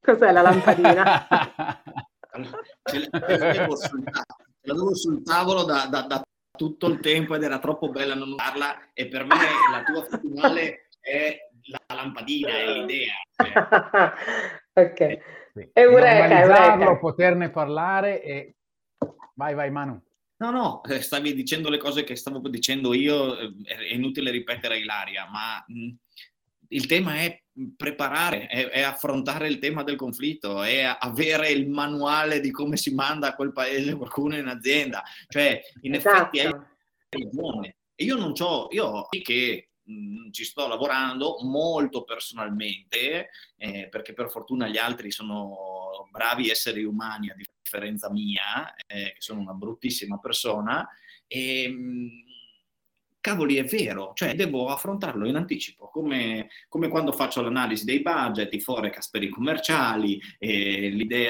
Cos'è la lampadina? *laughs* ce l'avevo sul, sul tavolo da, da, da tutto il tempo ed era troppo bella non usarla e per me la tua finale è la lampadina, è l'idea. Cioè. *laughs* ok. Sì. Eureka, eureka. poterne parlare e... Vai, vai Manu. No, no, eh, stavi dicendo le cose che stavo dicendo io, eh, è inutile ripetere Ilaria, ma mh, il tema è preparare, è, è, affrontare il tema del conflitto, è avere il manuale di come si manda a quel paese qualcuno in azienda. Cioè, in esatto. effetti hai ragione. E io non ho, io che mh, ci sto lavorando molto personalmente, eh, perché per fortuna gli altri sono bravi esseri umani a differenza mia, eh, che sono una bruttissima persona, e mh, cavoli, è vero, cioè devo affrontarlo in anticipo, come, come quando faccio l'analisi dei budget, i forecast per i commerciali,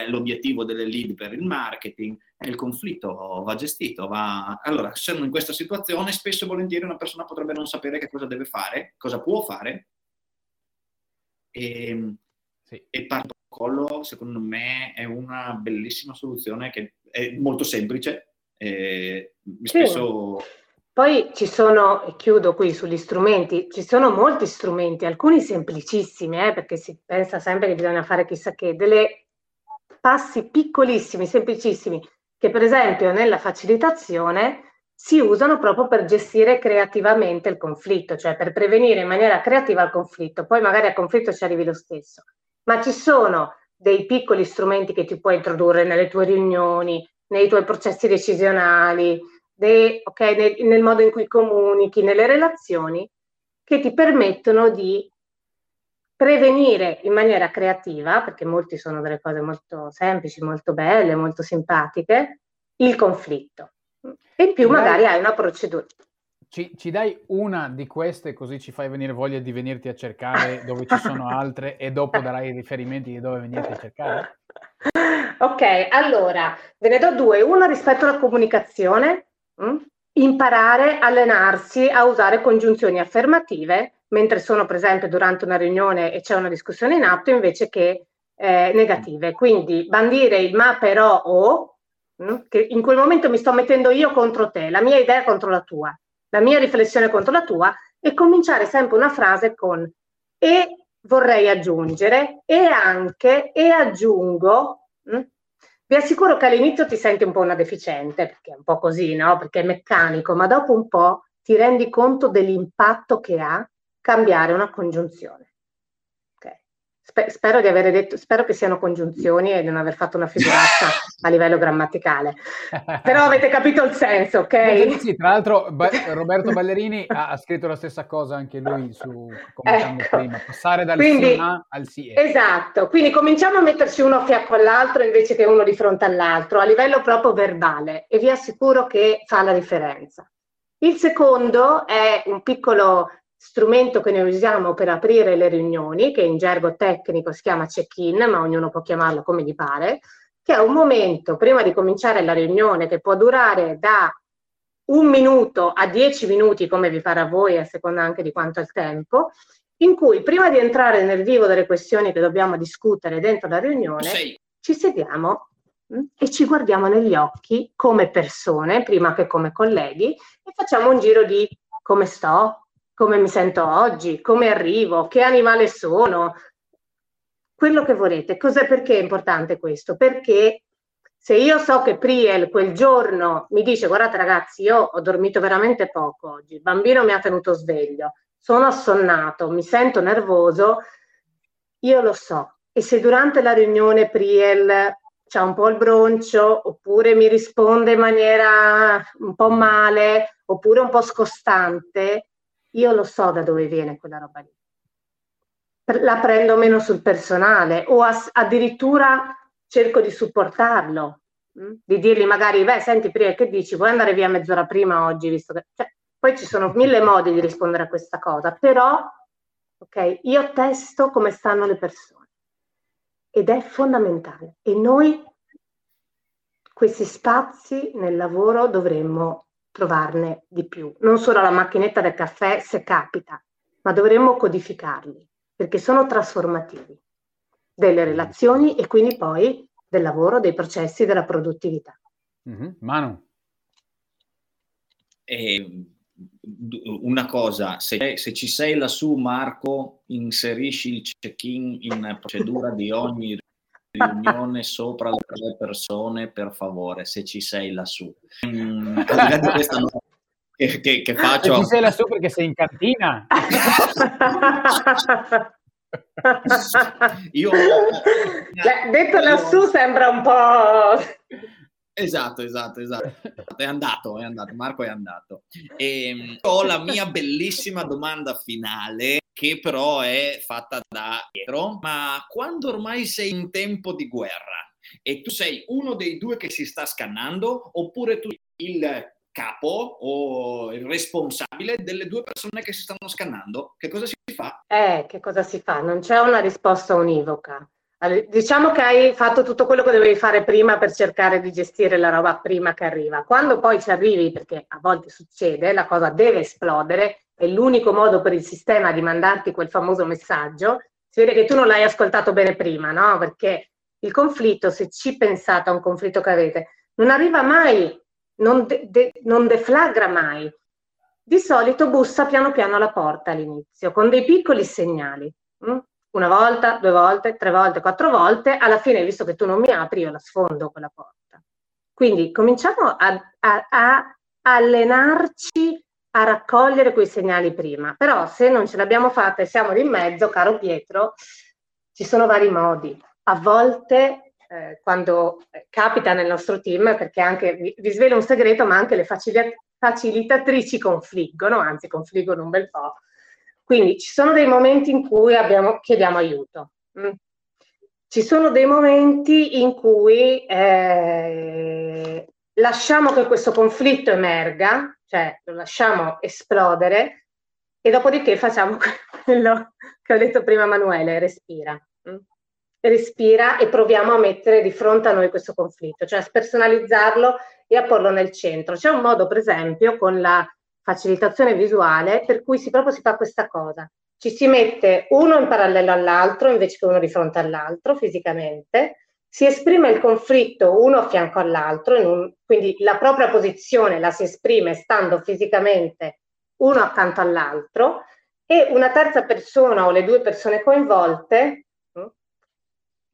l'obiettivo delle lead per il marketing, il conflitto va gestito. Va... Allora, essendo in questa situazione, spesso e volentieri una persona potrebbe non sapere che cosa deve fare, cosa può fare, e, ehm, sì. e protocollo, secondo me, è una bellissima soluzione che è molto semplice. Eh, spesso poi ci sono, e chiudo qui sugli strumenti, ci sono molti strumenti, alcuni semplicissimi, eh, perché si pensa sempre che bisogna fare chissà che, delle passi piccolissimi, semplicissimi, che per esempio nella facilitazione si usano proprio per gestire creativamente il conflitto, cioè per prevenire in maniera creativa il conflitto, poi magari al conflitto ci arrivi lo stesso. Ma ci sono dei piccoli strumenti che ti puoi introdurre nelle tue riunioni, nei tuoi processi decisionali, de, okay, nel, nel modo in cui comunichi, nelle relazioni, che ti permettono di prevenire in maniera creativa, perché molti sono delle cose molto semplici, molto belle, molto simpatiche, il conflitto. E in più magari dai, hai una procedura. Ci, ci, dai una di queste così ci fai venire voglia di venirti a cercare dove ci sono *laughs* altre e dopo darai i riferimenti di dove venirti a cercare? Ok, allora ve ne do due. Una rispetto alla comunicazione? Imparare, allenarsi a usare congiunzioni affermative mentre sono presente durante una riunione e c'è una discussione in atto invece che eh, negative. Quindi bandire il ma però o, mm, che in quel momento mi sto mettendo io contro te, la mia idea contro la tua, la mia riflessione contro la tua e cominciare sempre una frase con e vorrei aggiungere e anche e aggiungo. Mh? Vi assicuro che all'inizio ti senti un po' una deficiente, perché è un po' così, no? Perché è meccanico, ma dopo un po' ti rendi conto dell'impatto che ha cambiare una congiunzione. Spe- spero di aver detto, spero che siano congiunzioni e di non aver fatto una figuraccia *laughs* a livello grammaticale. Però avete capito il senso, ok? Sì, tra l'altro ba- *laughs* Roberto Ballerini ha, ha, scritto la stessa cosa anche lui su come ecco. prima, passare dal quindi, sì al sì. Esatto, quindi cominciamo a metterci uno a fianco all'altro invece che uno di fronte all'altro, a livello proprio verbale e vi assicuro che fa la differenza. Il secondo è un piccolo strumento che noi usiamo per aprire le riunioni, che in gergo tecnico si chiama check-in, ma ognuno può chiamarlo come gli pare, che è un momento prima di cominciare la riunione che può durare da un minuto a dieci minuti, come vi pare a voi, a seconda anche di quanto è il tempo, in cui prima di entrare nel vivo delle questioni che dobbiamo discutere dentro la riunione, Sei. ci sediamo mm, e ci guardiamo negli occhi come persone, prima che come colleghi, e facciamo un giro di come sto, come mi sento oggi, come arrivo, che animale sono, quello che volete. Cos'è perché è importante questo? Perché se io so che Priel quel giorno mi dice guardate ragazzi io ho dormito veramente poco oggi, il bambino mi ha tenuto sveglio, sono assonnato, mi sento nervoso, io lo so. E se durante la riunione Priel c'ha un po' il broncio, oppure mi risponde in maniera un po' male, oppure un po' scostante, io lo so da dove viene quella roba lì. La prendo meno sul personale o as- addirittura cerco di supportarlo, mh? Mm? di dirgli magari, beh, senti prima che dici, vuoi andare via mezz'ora prima oggi, visto che... Cioè, poi ci sono mille modi di rispondere a questa cosa, però, ok, io testo come stanno le persone ed è fondamentale e noi questi spazi nel lavoro dovremmo trovarne di più. Non solo la macchinetta del caffè se capita, ma dovremmo codificarli perché sono trasformativi delle relazioni e quindi poi del lavoro, dei processi, della produttività. Mm-hmm. Manu. Eh, una cosa, se, se, ci sei lassù Marco, inserisci il check-in in procedura di ogni riunione sopra le tre persone, per favore, se ci sei lassù. Mm, questa no, che, che, che faccio... Se ci sei lassù perché sei in cantina. Io... detto lassù sembra un po'... Esatto, esatto, esatto. *laughs* È andato, è andato, Marco è andato. E, ehm, ho la mia bellissima domanda finale, che però è fatta da Pietro, ma quando ormai sei in tempo di guerra e tu sei uno dei due che si sta scannando, oppure tu il capo o il responsabile delle due persone che si stanno scannando, che cosa si fa? Eh, che cosa si fa? Non c'è una risposta univoca. Diciamo che hai fatto tutto quello che dovevi fare prima per cercare di gestire la roba prima che arriva. Quando poi ci arrivi, perché a volte succede, la cosa deve esplodere, è l'unico modo per il sistema di mandarti quel famoso messaggio, si vede che tu non l'hai ascoltato bene prima, no? Perché il conflitto, se ci pensate a un conflitto che avete, non arriva mai, non, de- de- non deflagra mai. Di solito bussa piano piano alla porta all'inizio, con dei piccoli segnali. Hm? Una volta, due volte, tre volte, quattro volte, alla fine, visto che tu non mi apri, io la sfondo quella porta. Quindi cominciamo a, a, a allenarci a raccogliere quei segnali prima. Però se non ce l'abbiamo fatta e siamo di mezzo, caro Pietro, ci sono vari modi. A volte, eh, quando capita nel nostro team, perché anche vi, vi svelo un segreto, ma anche le facilitatrici confliggono, anzi confliggono un bel po', quindi ci sono dei momenti in cui abbiamo, chiediamo aiuto. Mm. Ci sono dei momenti in cui eh, lasciamo che questo conflitto emerga, cioè lo lasciamo esplodere e dopodiché facciamo *laughs* quello che ho detto prima Manuele, respira. Mm. Respira e proviamo a mettere di fronte a noi questo conflitto, cioè a spersonalizzarlo e a porlo nel centro. C'è un modo, per esempio, con la facilitazione visuale per cui si, proprio si fa questa cosa. Ci si mette uno in parallelo all'altro invece che uno di fronte all'altro fisicamente, si esprime il conflitto uno a fianco all'altro, un, quindi la propria posizione la si esprime stando fisicamente uno accanto all'altro e una terza persona o le due persone coinvolte hm,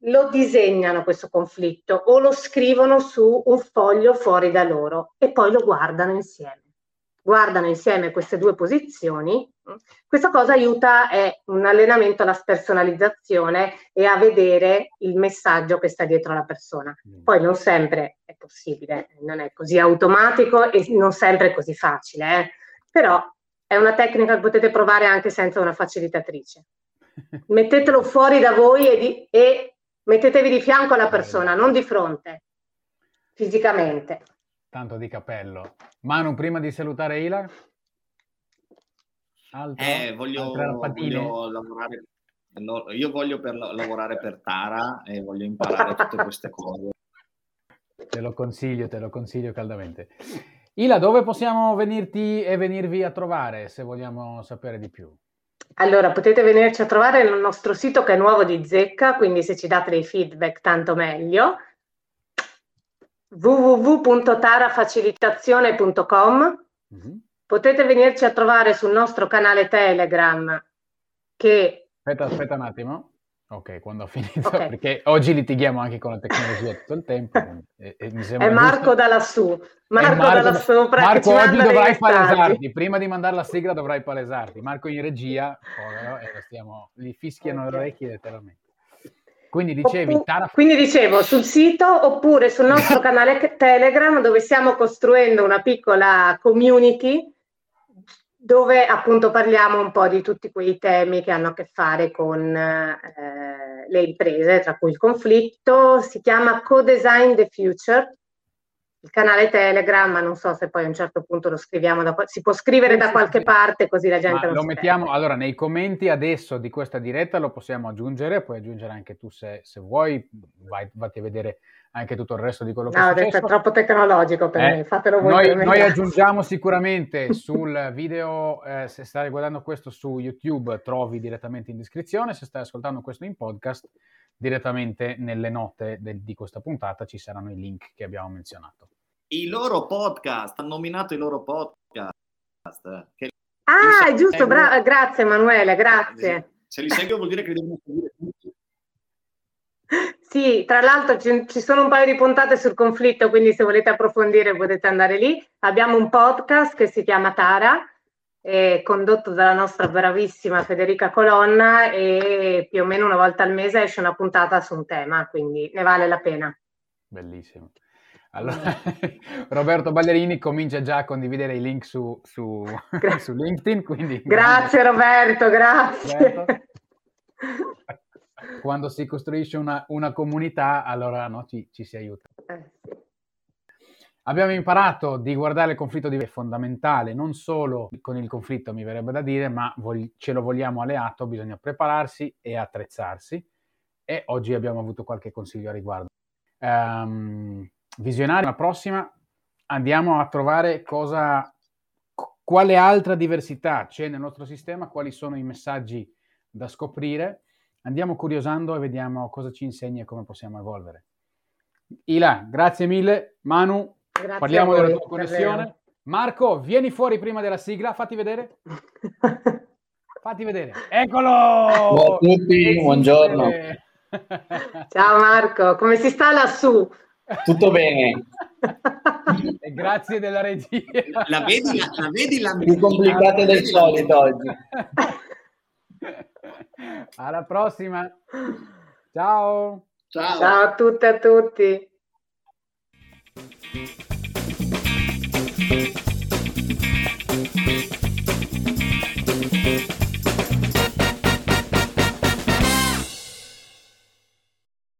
lo disegnano questo conflitto o lo scrivono su un foglio fuori da loro e poi lo guardano insieme. Guardano insieme queste due posizioni. Questa cosa aiuta, è un allenamento alla spersonalizzazione e a vedere il messaggio che sta dietro la persona. Mm. Poi non sempre è possibile, non è così automatico e non sempre è così facile, eh? però è una tecnica che potete provare anche senza una facilitatrice. *laughs* Mettetelo fuori da voi e, di, e mettetevi di fianco alla persona, non di fronte, fisicamente. Tanto di capello. Manu, prima di salutare Ilar? Altro, eh, voglio, voglio lavorare, no, io voglio per, lavorare per Tara e voglio imparare tutte queste cose. Te lo consiglio, te lo consiglio caldamente. Ila, dove possiamo venirti e venirvi a trovare se vogliamo sapere di più? Allora, potete venirci a trovare nel nostro sito che è nuovo di zecca, quindi se ci date dei feedback tanto meglio. www.tarafacilitazione.com mm-hmm. Potete venirci a trovare sul nostro canale Telegram che... Aspetta, aspetta un attimo. Ok, quando ho *laughs* finito, okay. perché oggi litighiamo anche con la tecnologia tutto il tempo. E, e è Marco giusto. da lassù. Marco, Marco da lassù. Marco, oggi dovrai palesarti. Prima di mandare la sigla dovrai palesarti. Marco in regia, povero, e stiamo, gli fischiano okay. le orecchie letteralmente. Quindi dicevi... Oppu- Tara... Quindi dicevo sul sito oppure sul *laughs* nostro canale Telegram dove stiamo costruendo una piccola community dove appunto parliamo un po' di tutti quei temi che hanno a che fare con eh, le imprese, tra cui il conflitto. Si chiama Co-Design the Future, il canale Telegram, ma non so se poi a un certo punto lo scriviamo, da, si può scrivere da qualche parte così la gente ma lo, lo mettiamo, allora nei commenti adesso di questa diretta lo possiamo aggiungere, puoi aggiungere anche tu se, se vuoi, vai, vatti a vedere anche tutto il resto di quello che no, è successo. No, è troppo tecnologico per eh, me, fatelo voi. Noi, noi *laughs* aggiungiamo sicuramente sul video, eh, se stai guardando questo su YouTube trovi direttamente in descrizione, se stai ascoltando questo in podcast direttamente nelle note del, di questa puntata ci saranno i link che abbiamo menzionato. I loro podcast, hanno nominato i loro podcast. Che ah, è giusto, bra- grazie Emanuele, grazie. Se li seguo vuol dire che devono seguire tutti. Sì, tra l'altro ci, ci, sono un paio di puntate sul conflitto, quindi se volete approfondire potete andare lì. Abbiamo un podcast che si chiama Tara, eh, condotto dalla nostra bravissima Federica Colonna e più o meno una volta al mese esce una puntata su un tema, quindi ne vale la pena. Bellissimo. Allora, *laughs* Roberto Ballerini comincia già a condividere i link su, su, *laughs* su LinkedIn. Quindi grazie Roberto, grazie. Roberto *laughs* quando si costruisce una, una comunità, allora no, ci, ci, si aiuta. Eh, Abbiamo imparato di guardare il conflitto di è fondamentale, non solo con il conflitto mi verrebbe da dire, ma vog- ce lo vogliamo alleato, bisogna prepararsi e attrezzarsi e oggi abbiamo avuto qualche consiglio a riguardo. Um, visionario, la prossima andiamo a trovare cosa, quale altra diversità c'è nel nostro sistema, quali sono i messaggi da scoprire andiamo curiosando e vediamo cosa ci insegna e come possiamo evolvere. Ila, grazie mille. Manu, grazie parliamo della tua connessione. Marco, vieni fuori prima della sigla, fatti vedere. *laughs* fatti vedere. Eccolo! Ciao a tutti, buongiorno. *laughs* Ciao Marco, come si sta lassù? Tutto bene. *laughs* e grazie della regia. La vedi, la, la vedi la più complicata del solito oggi. Alla prossima. Ciao. Ciao, Ciao a tutte e a tutti.